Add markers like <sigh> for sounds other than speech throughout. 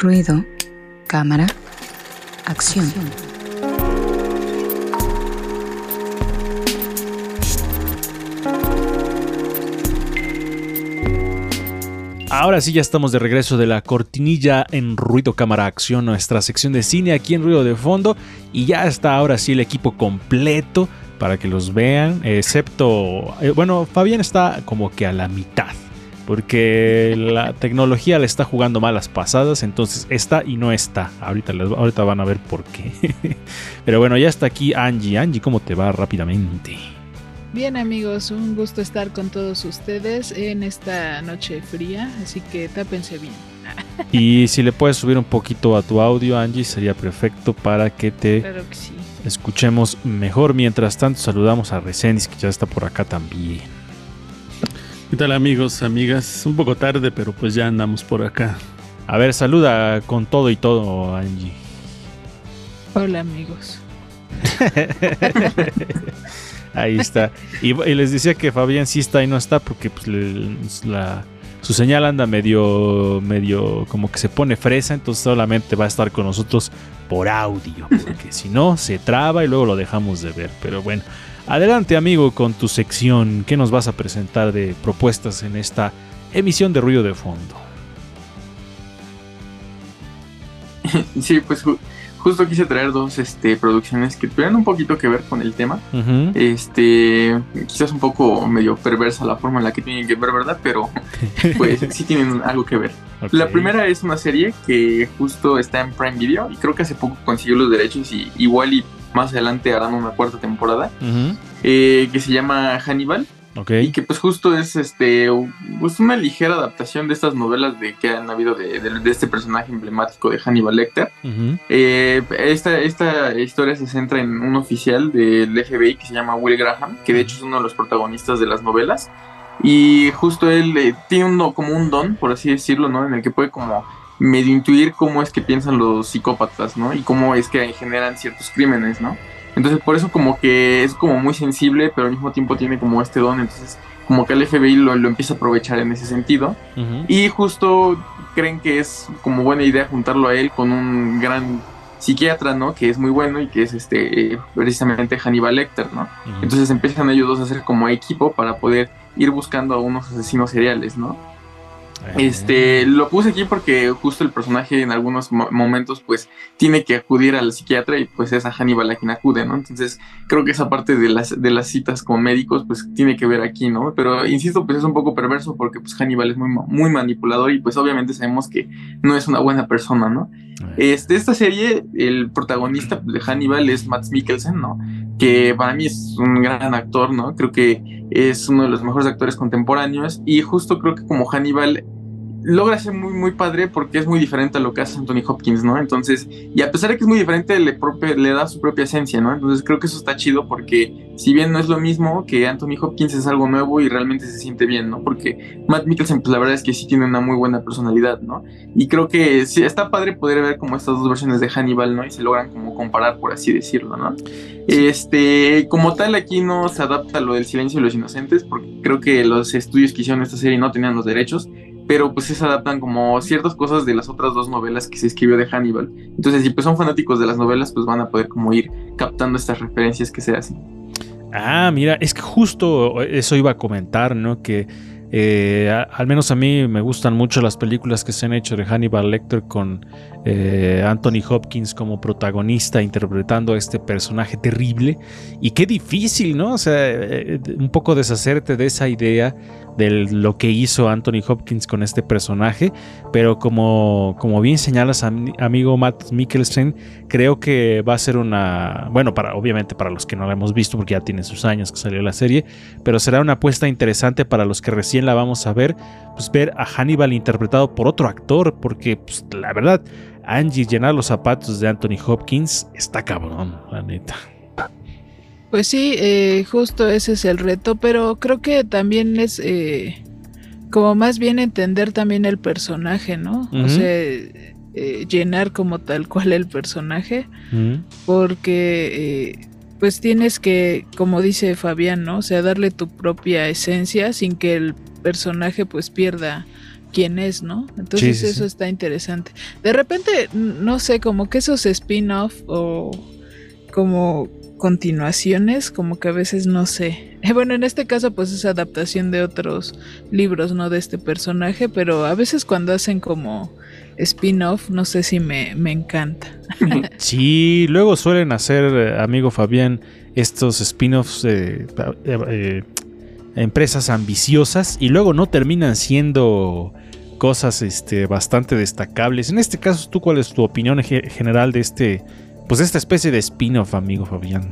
Ruido, cámara, acción. Ahora sí ya estamos de regreso de la cortinilla en Ruido Cámara Acción, nuestra sección de cine aquí en Ruido de Fondo. Y ya está ahora sí el equipo completo para que los vean, excepto, eh, bueno, Fabián está como que a la mitad. Porque la tecnología le está jugando malas pasadas, entonces está y no está. Ahorita, les- ahorita van a ver por qué. <laughs> Pero bueno, ya está aquí Angie. Angie, ¿cómo te va rápidamente? Bien amigos, un gusto estar con todos ustedes en esta noche fría, así que tápense bien. <laughs> Y si le puedes subir un poquito a tu audio, Angie, sería perfecto para que te Claro que sí. escuchemos mejor. Mientras tanto, saludamos a Resenis, que ya está por acá también. ¿Qué tal amigos, amigas? Un poco tarde, pero pues ya andamos por acá. A ver, saluda con todo y todo, Angie. Hola amigos. <laughs> Ahí está. Y, y les decía que Fabián sí está y no está porque pues, le- la- su señal anda medio, medio como que se pone fresa, entonces solamente va a estar con nosotros por audio, porque si no se traba y luego lo dejamos de ver. Pero bueno, adelante amigo con tu sección. ¿Qué nos vas a presentar de propuestas en esta emisión de ruido de fondo? <laughs> Sí, pues ju- justo quise traer dos este, producciones que tuvieran un poquito que ver con el tema. Este, quizás un poco medio perversa la forma en la que tienen que ver, ¿verdad? Pero <laughs> pues sí tienen algo que ver. La primera es una serie que justo está en Prime Video y creo que hace poco consiguió los derechos y igual y más adelante harán una cuarta temporada Ujú. eh, que se llama Hannibal Ok. y que pues justo es este pues una ligera adaptación de estas novelas de que han habido de, de- de este personaje emblemático de Hannibal Lecter. Ujú. Eh, esta, esta historia se centra en un oficial del FBI que se llama Will Graham, que de hecho es uno de los protagonistas de las novelas. Y justo él eh, tiene uno, como un don, por así decirlo, ¿no? En el que puede como medio intuir cómo es que piensan los psicópatas, ¿no? Y cómo es que generan ciertos crímenes, ¿no? Entonces por eso como que es como muy sensible, pero al mismo tiempo tiene como este don, entonces como que el FBI lo, lo empieza a aprovechar en ese sentido. Y justo creen que es como buena idea juntarlo a él con un gran psiquiatra, ¿no? Que es muy bueno y que es este precisamente Hannibal Lecter, ¿no? Entonces empiezan ellos dos a hacer como equipo para poder ir buscando a unos asesinos seriales, ¿no? Este, lo puse aquí porque justo el personaje en algunos mo- momentos pues tiene que acudir al psiquiatra y pues es a Hannibal a quien acude, ¿no? Entonces creo que esa parte de las, de las citas con médicos pues tiene que ver aquí, ¿no? Pero insisto pues es un poco perverso porque pues Hannibal es muy, muy manipulador y pues obviamente sabemos que no es una buena persona, ¿no? Este, esta serie, el protagonista de Hannibal es Matt Mikkelsen, ¿no? Que para mí es un gran actor, ¿no? Creo que es uno de los mejores actores contemporáneos y justo creo que como Hannibal logra ser muy, muy padre porque es muy diferente a lo que hace Anthony Hopkins, ¿no? Entonces, y a pesar de que es muy diferente, le, propio- le da su propia esencia, ¿no? Entonces creo que eso está chido porque si bien no es lo mismo que Anthony Hopkins es algo nuevo y realmente se siente bien, ¿no? Porque Matt Mikkelsen, pues la verdad es que sí tiene una muy buena personalidad, ¿no? Y creo que sí, está padre poder ver como estas dos versiones de Hannibal, ¿no? Y se logran como comparar, por así decirlo, ¿no? Este, como tal, aquí no se adapta lo del silencio de los inocentes, porque creo que los estudios que hicieron esta serie no tenían los derechos, pero pues se adaptan como ciertas cosas de las otras dos novelas que se escribió de Hannibal. Entonces, si pues son fanáticos de las novelas, pues van a poder como ir captando estas referencias que se hacen. Ah, mira, es que justo eso iba a comentar, ¿no? Que eh, al menos a mí me gustan mucho las películas que se han hecho de Hannibal Lecter con eh, Anthony Hopkins como protagonista interpretando a este personaje terrible. Y qué difícil, ¿no? O sea, eh, un poco deshacerte de esa idea de lo que hizo Anthony Hopkins con este personaje. Pero como, como bien señalas, am- amigo Matt Mikkelsen, creo que va a ser una. Bueno, para, obviamente para los que no la hemos visto, porque ya tiene sus años que salió la serie, pero será una apuesta interesante para los que recién la vamos a ver, pues ver a Hannibal interpretado por otro actor, porque pues, la verdad, Angie llenar los zapatos de Anthony Hopkins está cabrón, la neta. Pues sí, eh, justo ese es el reto, pero creo que también es eh, como más bien entender también el personaje, ¿no? O sea, eh, llenar como tal cual el personaje, porque pues tienes que, como dice Fabián, ¿no? O sea, darle tu propia esencia sin que el personaje pues pierda quién es, ¿no? Entonces Sí, sí, eso sí. está interesante. De repente, no sé, como que esos spin-off o como continuaciones, como que a veces no sé. <laughs> Bueno, en este caso pues es adaptación de otros libros, ¿no? De este personaje, pero a veces cuando hacen como spin-off, no sé si me, me encanta. <laughs> Sí, luego suelen hacer, eh, amigo Fabián, estos spin-offs eh, eh, empresas ambiciosas y luego no terminan siendo cosas este, bastante destacables. En este caso, ¿tú cuál es tu opinión ge- general de este, pues esta especie de spin-off, amigo Fabián?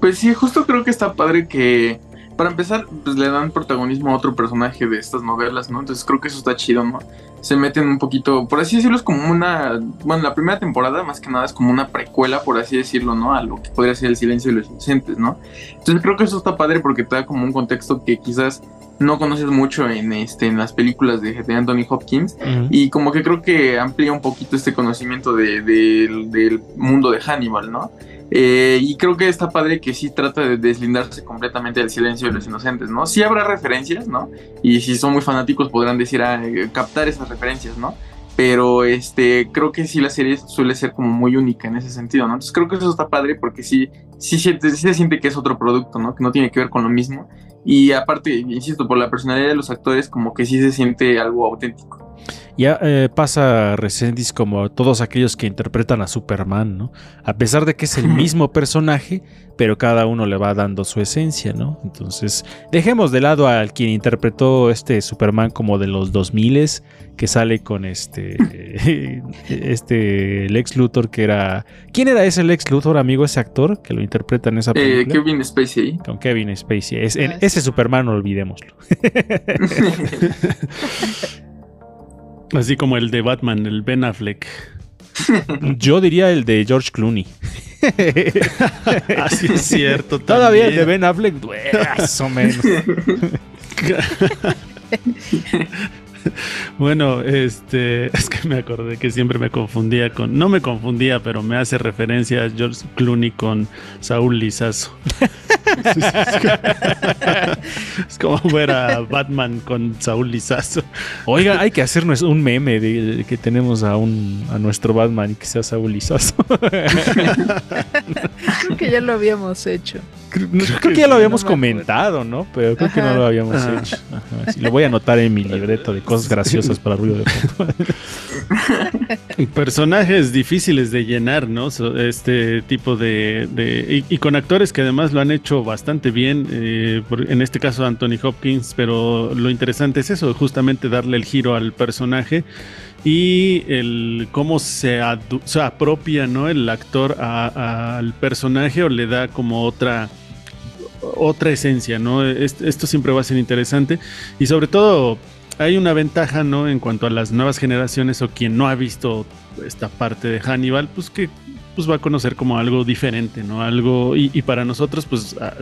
Pues sí, justo creo que está padre que, para empezar, pues le dan protagonismo a otro personaje de estas novelas, ¿no? Entonces creo que eso está chido, ¿no? Se meten un poquito, por así decirlo, es como una, bueno, la primera temporada más que nada es como una precuela, por así decirlo, ¿no? A lo que podría ser el silencio de los inocentes, ¿no? Entonces creo que eso está padre porque te da como un contexto que quizás no conoces mucho en, este, en las películas de, de Anthony Hopkins. Y como que creo que amplía un poquito este conocimiento de- del- del mundo de Hannibal, ¿no? Eh, y creo que está padre que sí trata de deslindarse completamente del silencio de los inocentes, ¿no? Sí habrá referencias, ¿no? Y si son muy fanáticos podrán decir, ah, eh, captar esas referencias, ¿no? Pero este, creo que sí la serie suele ser como muy única en ese sentido, ¿no? Entonces creo que eso está padre porque sí, sí, siente- sí se siente que es otro producto, ¿no? Que no tiene que ver con lo mismo. Y aparte, insisto, por la personalidad de los actores, como que sí se siente algo auténtico. Ya eh, pasa Resendiz como todos aquellos que interpretan a Superman, ¿no? A pesar de que es el mismo personaje, pero cada uno le va dando su esencia, ¿no? Entonces, dejemos de lado al quien interpretó este Superman como de los 2000 que sale con este <laughs> este Lex Luthor que era ¿Quién era ese Lex Luthor, amigo, ese actor que lo interpreta en esa Eh, película? Kevin Spacey. Con Kevin Spacey. Es- en- sí. ese Superman, no olvidémoslo. <laughs> <laughs> Así como el de Batman, el Ben Affleck. <laughs> Yo diría el de George Clooney. <laughs> Así es cierto. <laughs> Todavía el de. Ben Affleck, más o menos. Bueno, este, es que me acordé que siempre me confundía con, no me confundía, pero me hace referencia a George Clooney con Saúl Lizazo. <laughs> es como fuera Batman con Saúl Lizazo. Oiga, hay que hacernos un meme de, de que tenemos a un a nuestro Batman y que sea Saúl Lizazo. Creo que ya lo habíamos hecho. Creo, que ya lo habíamos no comentado, ¿no? Pero creo que no lo habíamos Ajá. hecho. Ajá, sí, lo voy a anotar en mi libreto de cosas graciosas para ruido de fondo. <laughs> Personajes difíciles de llenar, ¿no? Este tipo de... y, con actores que además lo han hecho bastante bien, eh, en este caso Anthony Hopkins, pero lo interesante es eso, justamente darle el giro al personaje y el cómo se, se apropia, ¿no? El actor al personaje o le da como otra otra esencia, ¿no? Est- Esto siempre va a ser interesante y sobre todo hay una ventaja, ¿no? En cuanto a las nuevas generaciones o quien no ha visto esta parte de Hannibal, pues que pues va a conocer como algo diferente, ¿no? Algo y, y para nosotros, pues a-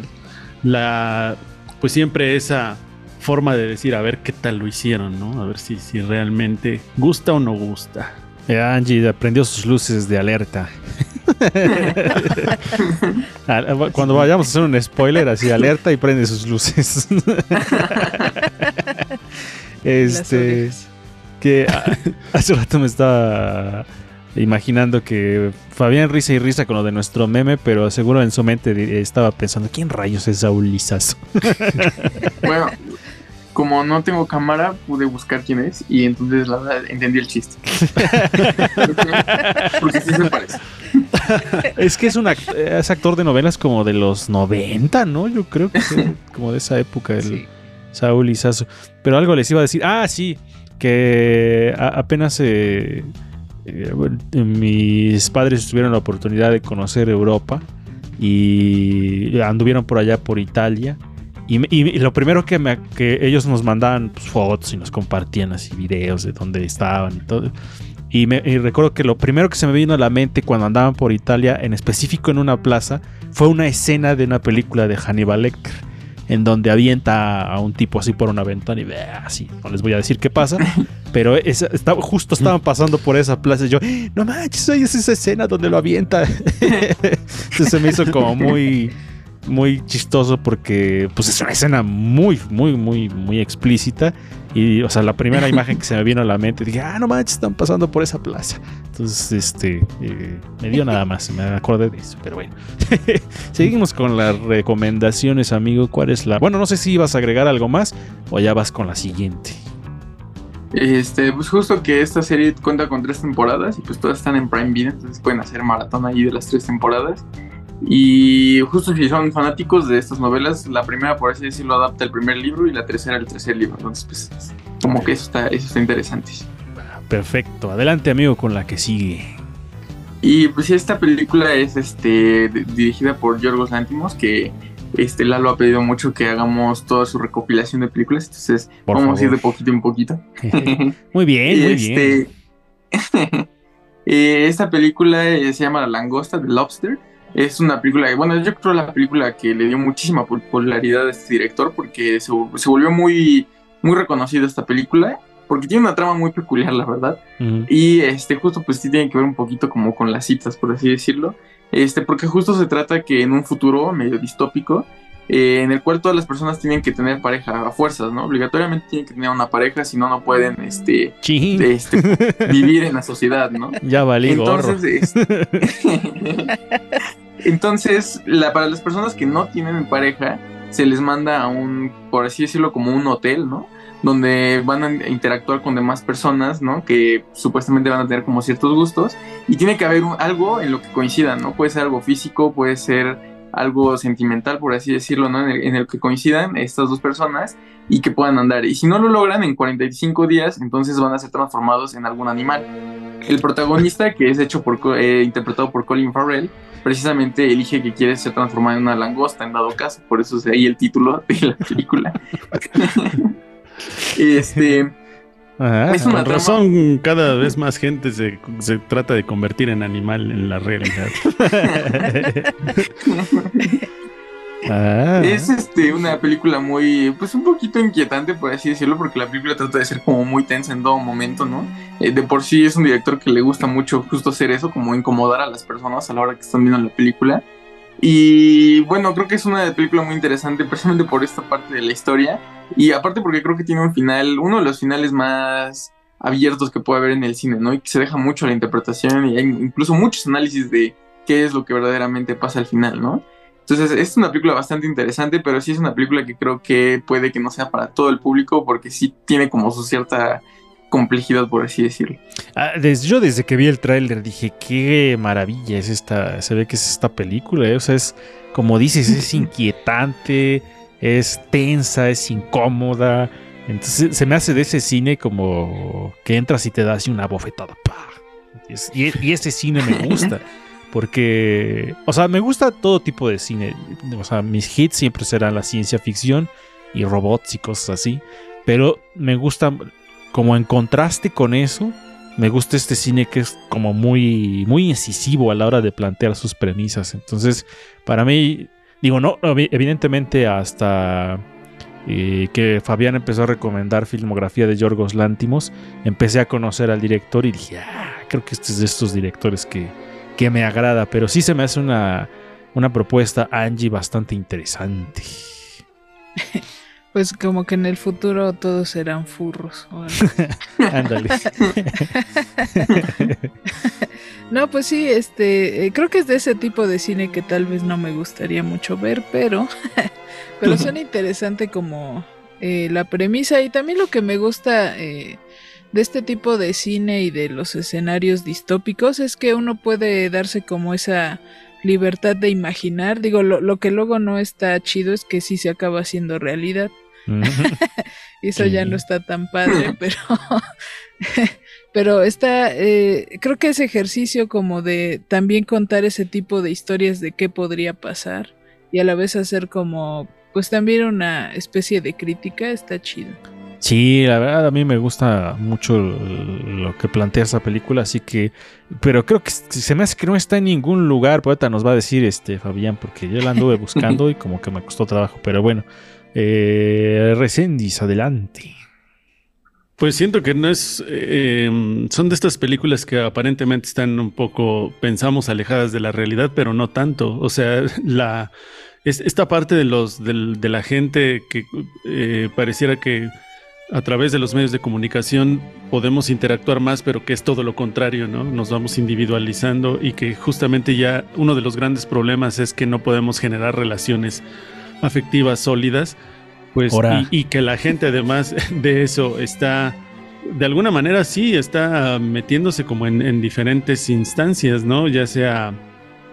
la pues siempre esa forma de decir a ver qué tal lo hicieron, ¿no? A ver si, si realmente gusta o no gusta. Ya, Angie prendió sus luces de alerta. <laughs> Ah, Cuando vayamos a hacer un spoiler, así alerta y prende sus luces. <laughs> Este. que <laughs> hace rato me estaba imaginando que Fabián risa y risa con lo de nuestro meme, pero seguro en su mente estaba pensando, ¿quién rayos es Saúl Lizazo? <laughs> Bueno, como no tengo cámara, pude buscar quién es y entonces la verdad entendí el chiste. <laughs> Porque sí se parece. es que es un act- es actor de novelas como de los 90, ¿no? Yo creo que es como de esa época, el Sí. Saúl Lizazo. Pero algo les iba a decir, ah, sí, que apenas eh, eh, mis padres tuvieron la oportunidad de conocer Europa y anduvieron por allá por Italia. Y, y lo primero que, me, ellos nos mandaban pues, fotos y nos compartían así videos de dónde estaban y todo. Y, me, y recuerdo que lo primero que se me vino a la mente cuando andaban por Italia, en específico en una plaza, fue una escena de una película de Hannibal Lecter, en donde avienta a un tipo así por una ventana y ve así. No les voy a decir qué pasa, <laughs> pero estaba, justo estaban pasando por esa plaza y yo, no manches, es esa escena donde lo avienta. <laughs> Entonces se me hizo como muy muy chistoso porque pues es una escena muy muy muy muy explícita Y, o sea, la primera <laughs> imagen que se me vino a la mente, dije, ah, no manches, están pasando por esa plaza. Entonces, este, eh, me dio nada más, me acordé de eso, pero bueno. <laughs> Seguimos con las recomendaciones, amigo. ¿Cuál es la...? Bueno, no sé si ibas a agregar algo más o ya vas con la siguiente. Este, pues justo que esta serie cuenta con tres temporadas y pues todas están en Prime Video, entonces pueden hacer maratón ahí de las tres temporadas. Y justo si son fanáticos de estas novelas, la primera, por así decirlo, adapta el primer libro y la tercera el tercer libro. Entonces, pues, como que eso está, eso está interesante. Perfecto. Adelante, amigo, con la que sigue. Y pues esta película es este dirigida por Yorgos Lantimos, que este Lalo ha pedido mucho que hagamos toda su recopilación de películas, entonces vamos a ir de poquito en poquito. <laughs> muy bien, muy este, bien. <laughs> Eh, esta película eh, se llama La Langosta de Lobster. Es una película, bueno, yo creo la película que le dio muchísima popularidad a este director porque se, se volvió muy, muy reconocida esta película porque tiene una trama muy peculiar, la verdad. Y este, justo pues sí tiene que ver un poquito como con las citas, por así decirlo. Este, porque justo se trata que en un futuro medio distópico, eh, en el cual todas las personas tienen que tener pareja a fuerzas, ¿no? Obligatoriamente tienen que tener una pareja, si no, no pueden este, este vivir en la sociedad, ¿no? <laughs> Ya valí Entonces, este, <laughs> Entonces la, para las personas que no tienen pareja, se les manda a un, por así decirlo, como un hotel, ¿no? donde van a interactuar con demás personas, ¿no? Que supuestamente van a tener como ciertos gustos y tiene que haber algo en lo que coincidan, ¿no? Puede ser algo físico, puede ser algo sentimental, por así decirlo, ¿no? En el, que coincidan estas dos personas y que puedan andar. Y si no lo logran en 45 días, entonces van a ser transformados en algún animal. El protagonista, que es hecho por, eh, interpretado por Colin Farrell, precisamente elige que quiere ser transformado en una langosta en dado caso, por eso es ahí el título de la película. <laughs> Este. es una razón, cada vez más gente se, trata de convertir en animal en la realidad. <laughs> Ah. Es este una película muy, pues un poquito inquietante, por así decirlo, porque la película trata de ser como muy tensa en todo momento, ¿no? Eh, de por sí es un director que le gusta mucho justo hacer eso, como incomodar a las personas a la hora que están viendo la película. Y bueno, creo que es una película muy interesante, precisamente por esta parte de la historia. Y aparte porque creo que tiene un final, uno de los finales más abiertos que puede haber en el cine, ¿no? Y que se deja mucho a la interpretación y hay incluso muchos análisis de qué es lo que verdaderamente pasa al final, ¿no? Entonces es una película bastante interesante, pero sí es una película que creo que puede que no sea para todo el público porque sí tiene como su cierta complejidad, por así decirlo. Ah, desde, yo desde que vi el tráiler dije, qué maravilla es esta, se ve que es esta película, ¿eh? o sea, es como dices, es <laughs> inquietante, es tensa, es incómoda, entonces se me hace de ese cine como que entras y te das una bofetada, y, y ese cine me gusta. <laughs> Porque, o sea, me gusta todo tipo de cine. O sea, mis hits siempre serán la ciencia ficción y robots y cosas así. Pero me gusta como en contraste con eso, me gusta este cine que es como muy, muy incisivo a la hora de plantear sus premisas. Entonces, para mí, digo, no, evidentemente hasta eh, que Fabián empezó a recomendar filmografía de Yorgos Lántimos, empecé a conocer al director y dije, ah, creo que este es de estos directores que, que me agrada, pero sí se me hace una, una propuesta, Angie, bastante interesante. <laughs> Pues como que en el futuro todos serán furros. <laughs> Ándale. <laughs> no, pues sí, este, eh, creo que es de ese tipo de cine que tal vez no me gustaría mucho ver, pero, pero son interesante como eh, la premisa y también lo que me gusta eh, de este tipo de cine y de los escenarios distópicos es que uno puede darse como esa libertad de imaginar. Digo, lo, lo, que luego no está chido es que sí se acaba haciendo realidad. <laughs> eso ya no está tan padre, <laughs> pero, <laughs> pero está, eh, creo que ese ejercicio como de también contar ese tipo de historias de qué podría pasar y a la vez hacer como, pues también una especie de crítica, está chido. Sí, la verdad a mí me gusta mucho lo que plantea esa película, así que, pero creo que se me hace que no está en ningún lugar, poeta nos va a decir este Fabián, porque yo la anduve buscando y como que me costó trabajo, pero bueno, eh, Recendis, adelante. Pues siento que no es. Eh, son de estas películas que aparentemente están un poco, pensamos, alejadas de la realidad, pero no tanto. O sea, <laughs> la. esta parte de los de, la gente que eh, pareciera que a través de los medios de comunicación podemos interactuar más, pero que es todo lo contrario, ¿no? Nos vamos individualizando y que justamente ya uno de los grandes problemas es que no podemos generar relaciones afectivas sólidas, pues y, que la gente además <laughs> de eso está de alguna manera sí está metiéndose como en, en diferentes instancias, ¿no? Ya sea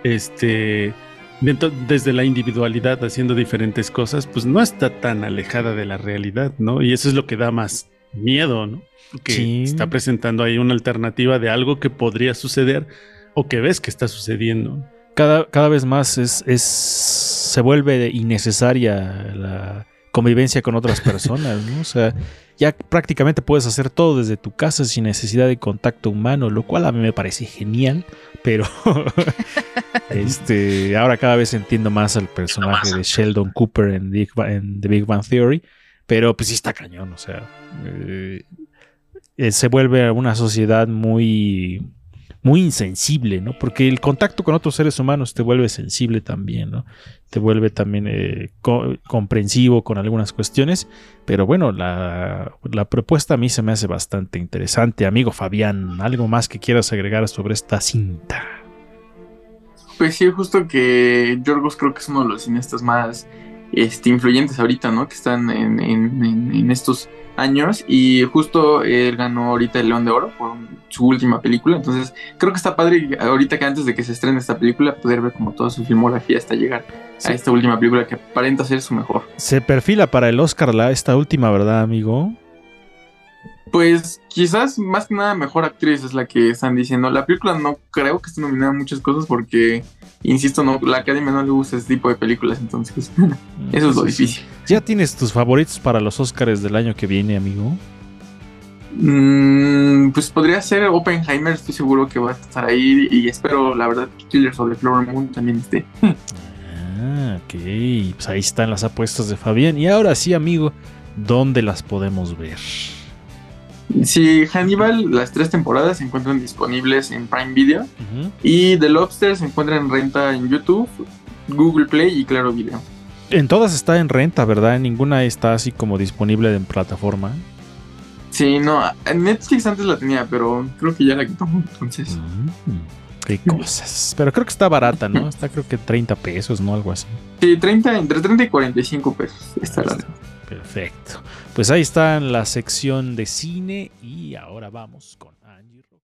este desde la individualidad haciendo diferentes cosas, pues no está tan alejada de la realidad, ¿no? Y eso es lo que da más miedo, ¿no? Que está presentando ahí una alternativa de algo que podría suceder o que ves que está sucediendo. Cada, cada vez más es, es, se vuelve innecesaria la convivencia con otras personas, ¿no? O sea, ya prácticamente puedes hacer todo desde tu casa sin necesidad de contacto humano, lo cual a mí me parece genial, pero <laughs> este, ahora cada vez entiendo más al personaje de Sheldon Cooper en, The Big Bang Theory, pero pues sí está cañón, o sea, eh, eh, se vuelve una sociedad muy muy insensible, ¿no? Porque el contacto con otros seres humanos te vuelve sensible también, ¿no? Te vuelve también eh, comprensivo con algunas cuestiones. Pero bueno, la, la, propuesta a mí se me hace bastante interesante. Amigo Fabián, ¿algo más que quieras agregar sobre esta cinta? Pues sí, justo que Yorgos creo que es uno de los cineastas más este, influyentes ahorita, ¿no? Que están en, en, en estos años y justo él ganó ahorita el León de Oro por su última película, entonces creo que está padre ahorita que antes de que se estrene esta película poder ver como toda su filmografía hasta llegar a esta última película que aparenta ser su mejor. Se perfila para el Oscar la esta última, ¿verdad, amigo? Pues quizás más que nada mejor actriz es la que están diciendo. La película no creo que esté nominada a muchas cosas porque, insisto, no, la academia no le gusta este tipo de películas, entonces <laughs> eso es lo difícil. ¿Ya tienes tus favoritos para los Oscars del año que viene, amigo? Mm, pues podría ser Oppenheimer, estoy seguro que va a estar ahí y espero, la verdad, que Killers of the Flower Moon también esté. Ah, ok, pues ahí están las apuestas de Fabián. Y ahora sí, amigo, ¿dónde las podemos ver? Sí, Hannibal, las tres temporadas se encuentran disponibles en Prime Video. Y The Lobster se encuentra en renta en YouTube, Google Play y Claro Video. En todas está en renta, ¿verdad? En ninguna está así como disponible en plataforma. Sí, no, Netflix antes la tenía, pero creo que ya la quitó entonces. Mm, qué cosas. Pero creo que está barata, ¿no? <laughs> Está creo que 30 pesos, ¿no? Algo así. Sí, 30, entre 30 y 45 pesos. Está la... Perfecto. Pues ahí está la sección de cine y ahora vamos con